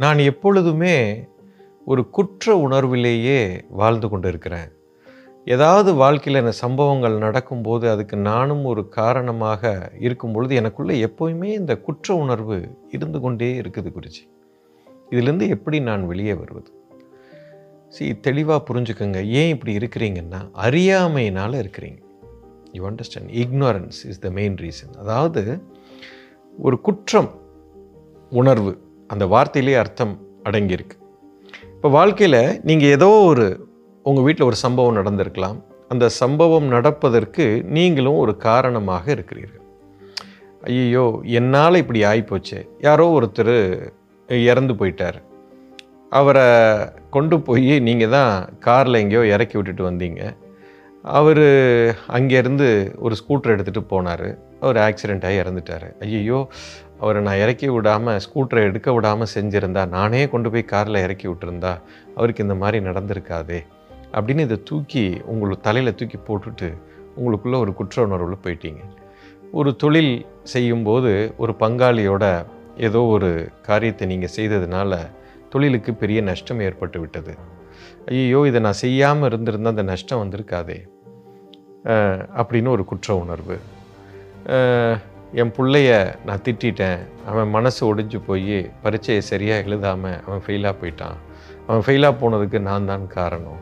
நான் எப்பொழுதுமே ஒரு குற்ற உணர்விலேயே வாழ்ந்து கொண்டு இருக்கிறேன் ஏதாவது வாழ்க்கையில் இந்த சம்பவங்கள் நடக்கும்போது அதுக்கு நானும் ஒரு காரணமாக இருக்கும் பொழுது எனக்குள்ளே எப்போயுமே இந்த குற்ற உணர்வு இருந்து கொண்டே இருக்குது குருஜி. இதிலிருந்து எப்படி நான் வெளியே வருவது? சி தெளிவாக புரிஞ்சுக்கோங்க. ஏன் இப்படி இருக்கிறீங்கன்னா அறியாமையினால் இருக்கிறீங்க. You understand ignorance is the main reason அதாவது ஒரு குற்றம் உணர்வு அந்த வார்த்தையிலே அர்த்தம் அடங்கியிருக்கு. இப்போ வாழ்க்கையில் நீங்கள் ஏதோ ஒரு உங்கள் வீட்டில் ஒரு சம்பவம் நடந்திருக்கலாம். அந்த சம்பவம் நடப்பதற்கு நீங்களும் ஒரு காரணமாக இருக்கிறீர்கள். ஐயோ என்னால் இப்படி ஆகிப்போச்சு யாரோ ஒருத்தர் இறந்து போயிட்டார். அவரை கொண்டு போய் நீங்கள் தான் காரில் எங்கேயோ இறக்கி விட்டுட்டு வந்தீங்க. அவர் அங்கேருந்து ஒரு ஸ்கூட்டர் எடுத்துகிட்டு போனார். அவர் ஆக்சிடெண்ட் ஆகி இறந்துட்டார். ஐயோ அவரை நான் இறக்கி விடாமல் ஸ்கூட்டரை எடுக்க விடாமல் செஞ்சுருந்தா நானே கொண்டு போய் காரில் இறக்கி விட்டுருந்தா அவருக்கு இந்த மாதிரி நடந்திருக்காதே அப்படின்னு இதை தூக்கி உங்களுக்கு தலையில் தூக்கி போட்டுட்டு உங்களுக்குள்ளே ஒரு குற்ற உணர்வில் போயிட்டீங்க. ஒரு தொழில் செய்யும்போது ஒரு பங்காளியோட ஏதோ ஒரு காரியத்தை நீங்கள் செய்ததுனால தொழிலுக்கு பெரிய நஷ்டம் ஏற்பட்டு விட்டது. ஐயோ இதை நான் செய்யாமல் இருந்திருந்தால் அந்த நஷ்டம் வந்திருக்காதே அப்படின்னு ஒரு குற்ற உணர்வு. என் பிள்ளைய நான் திட்டிட்டேன். அவன் மனசு ஒடிஞ்சு போய் பரீட்சையை சரியாக எழுதாமல் அவன் ஃபெயிலாக போயிட்டான். அவன் ஃபெயிலாக போனதுக்கு நான் தான் காரணம்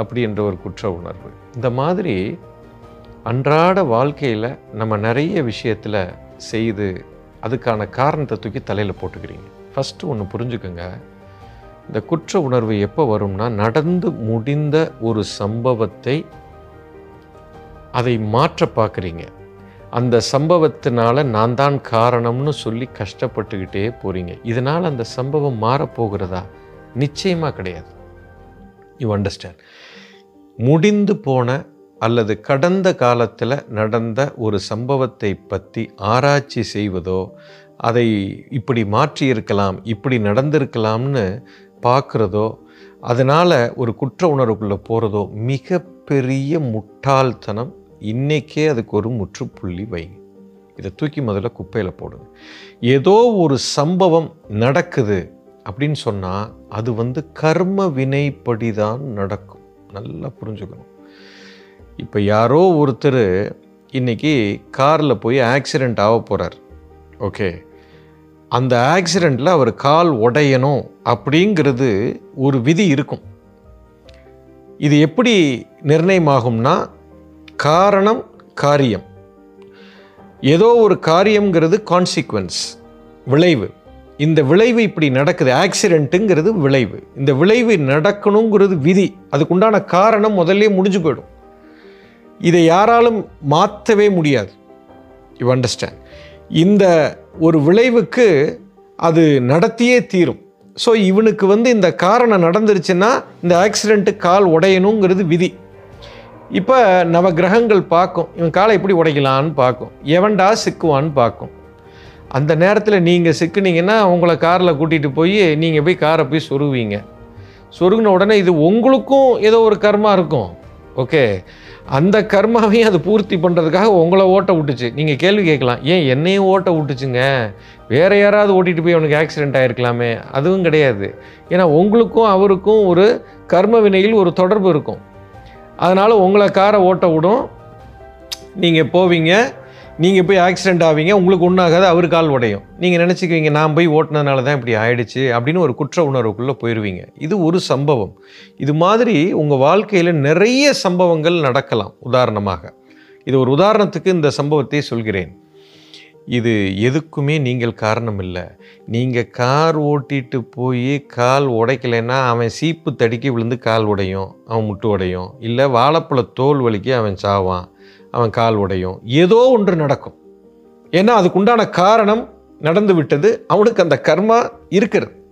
அப்படி என்ற ஒரு குற்ற உணர்வு. இந்த மாதிரி அன்றாட வாழ்க்கையில் நம்ம நிறைய விஷயத்தில் செய்து அதுக்கான காரணத்தை தூக்கி தலையில் போட்டுக்கிறீங்க. ஃபஸ்ட்டு ஒன்று புரிஞ்சுக்கோங்க. இந்த குற்ற உணர்வு எப்போ வரும்னா நடந்து முடிந்த ஒரு சம்பவத்தை அதை மாற்ற பார்க்குறீங்க. அந்த சம்பவத்தினால நான் தான் காரணம்னு சொல்லி கஷ்டப்பட்டுக்கிட்டே போகிறீங்க இதனால் அந்த சம்பவம் மாறப்போகிறதா? நிச்சயமாக கிடையாது. யூ அண்டர்ஸ்டாண்ட் முடிந்து போன அல்லது கடந்த காலத்தில் நடந்த ஒரு சம்பவத்தை பற்றி ஆராய்ச்சி செய்வதோ அதை இப்படி மாற்றி இருக்கலாம் இப்படி நடந்திருக்கலாம்னு பார்க்குறதோ அதனால் ஒரு குற்ற உணர்வுக்குள்ளே போகிறதோ மிகப்பெரிய முட்டாள்தனம் இன்றைக்கே அதுக்கு ஒரு முற்றுப்புள்ளி வைங்க இதை தூக்கி முதல்ல குப்பையில் போடுங்க. ஏதோ ஒரு சம்பவம் நடக்குது அப்படின்னு சொன்னால் அது வந்து கர்ம வினைப்படி தான் நடக்கும். நல்லா புரிஞ்சுக்கணும். இப்போ யாரோ ஒருத்தர் இன்னைக்கு காரில் போய் ஆக்சிடெண்ட் ஆக போகிறார் ஓகே அந்த ஆக்சிடெண்ட்டில் அவர் கால் உடையணும் அப்படிங்கிறது ஒரு விதி இருக்கும். இது எப்படி நிர்ணயமாகும்னா காரணம் காரியம். ஏதோ ஒரு காரியம்ங்கிறது கான்சிக்வன்ஸ் விளைவு. இந்த விளைவு இப்படி நடக்குது ஆக்சிடெண்ட்டுங்கிறது விளைவு. இந்த விளைவு நடக்கணுங்கிறது விதி. அதுக்குண்டான காரணம் முதல்ல முடிஞ்சு போயிடும். இதை யாராலும் மாற்றவே முடியாது. யூ அண்டர்ஸ்டாண்ட் இந்த ஒரு விளைவுக்கு அது நடத்தியே தீரும். ஸோ இவனுக்கு வந்து இந்த காரணம் நடந்துருச்சுன்னா இந்த ஆக்சிடெண்ட்டு கால் உடையணுங்கிறது விதி. இப்போ நவ கிரகங்கள் பார்க்கும். இவன் காலை எப்படி உடைக்கலான்னு பார்க்கும். எவன்டா சிக்குவான்னு பார்க்கும். அந்த நேரத்தில் நீங்கள் சிக்குனீங்கன்னா உங்களை காரில் கூட்டிகிட்டு போய் நீங்கள் போய் காரை போய் சொருவீங்க சொருகின உடனே இது உங்களுக்கும் ஏதோ ஒரு கர்மா இருக்கும். ஓகே? அந்த கர்மாவையும் அது பூர்த்தி பண்ணுறதுக்காக உங்களை ஓட்ட விட்டுச்சு. நீங்கள் கேள்வி கேட்கலாம். ஏன் என்னையும் ஓட்ட விட்டுச்சுங்க? வேறு யாராவது ஓட்டிகிட்டு போய் அவனுக்கு ஆக்சிடென்ட் ஆகிருக்கலாமே அதுவும் கிடையாது. ஏன்னா உங்களுக்கும் அவருக்கும் ஒரு கர்ம வினையில் ஒரு தொடர்பு இருக்கும். அதனால் உங்களை காரை ஓட்ட விடும். நீங்கள் போவீங்க நீங்கள் போய் ஆக்சிடென்ட் ஆவீங்க உங்களுக்கு ஒன்றாகாது அவர் கால் உடையும். நீங்கள் நினச்சிக்குவீங்க நான் போய் ஓட்டினதுனால தான் இப்படி ஆயிடுச்சு அப்படின்னு ஒரு குற்ற உணர்வுக்குள்ளே போயிடுவீங்க இது ஒரு சம்பவம். இது மாதிரி உங்கள் வாழ்க்கையில் நிறைய சம்பவங்கள் நடக்கலாம் உதாரணமாக. இது ஒரு உதாரணத்துக்கு இந்த சம்பவத்தை சொல்கிறேன். இது எதுக்குமே நீங்கள் காரணம் இல்லை நீங்கள் கார் ஓட்டிட்டு போய் கால் உடைக்கலைன்னா அவன் சீப்பு தடிக்கி விழுந்து கால் உடையும் அவன் முட்டு உடையும். இல்லை வாழைப்பழ தோல் வலிக்கு அவன் சாவான் அவன் கால் உடையும். ஏதோ ஒன்று நடக்கும். ஏன்னா அதுக்குண்டான காரணம் நடந்து விட்டது அவனுக்கு அந்த கர்மா இருக்கிறது.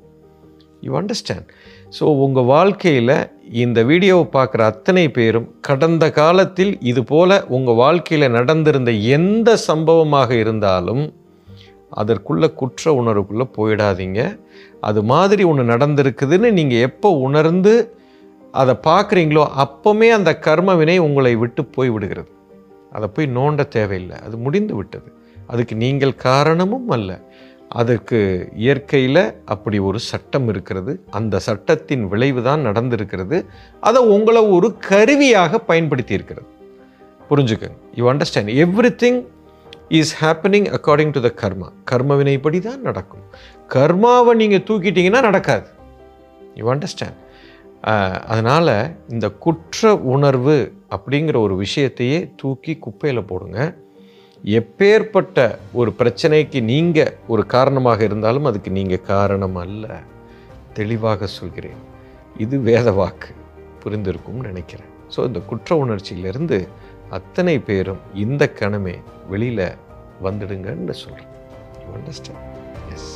யூ அண்டர்ஸ்டாண்ட் ஸோ உங்கள் வாழ்க்கையில் இந்த வீடியோவை பார்க்குற அத்தனை பேரும் கடந்த காலத்தில் இது போல் உங்கள் வாழ்க்கையில் நடந்திருந்த எந்த சம்பவமாக இருந்தாலும் அதற்குள்ள குற்ற உணர்வுக்குள்ளே போயிடாதீங்க. அது மாதிரி ஒன்று நடந்திருக்குதுன்னு நீங்கள் எப்போ உணர்ந்து அதை பார்க்குறீங்களோ அப்போவுமே அந்த கர்மவினை உங்களை விட்டு போய் விடுகிறது. அதை போய் நோண்ட தேவையில்லை. அது முடிந்து விட்டது. அதுக்கு நீங்கள் காரணமும் அல்ல. அதற்கு இயற்கையில் அப்படி ஒரு சட்டம் இருக்கிறது. அந்த சட்டத்தின் விளைவு தான் நடந்திருக்கிறது. அதை உங்களை ஒரு கருவியாக பயன்படுத்தி இருக்கிறது புரிஞ்சுக்கங்க you understand everything is happening according to the karma கர்ம வினைப்படி தான் நடக்கும். கர்மாவை நீங்கள் தூக்கிட்டீங்கன்னா நடக்காது. யூ அண்டர்ஸ்டாண்ட் அதனால் இந்த குற்ற உணர்வு அப்படிங்கிற ஒரு விஷயத்தையே தூக்கி குப்பையில் போடுங்க. எப்பேற்பட்ட ஒரு பிரச்சனைக்கு நீங்கள் ஒரு காரணமாக இருந்தாலும் அதுக்கு நீங்கள் காரணம் அல்ல. தெளிவாக சொல்கிறேன். இது வேத வாக்கு. புரிந்திருக்கும்னு நினைக்கிறேன். ஸோ இந்த குற்ற உணர்ச்சியிலிருந்து அத்தனை பேரும் இந்த கணமே வெளியில் வந்துடுங்கன்னு சொல்கிறேன் யூ அண்டர்ஸ்டாண்ட் எஸ்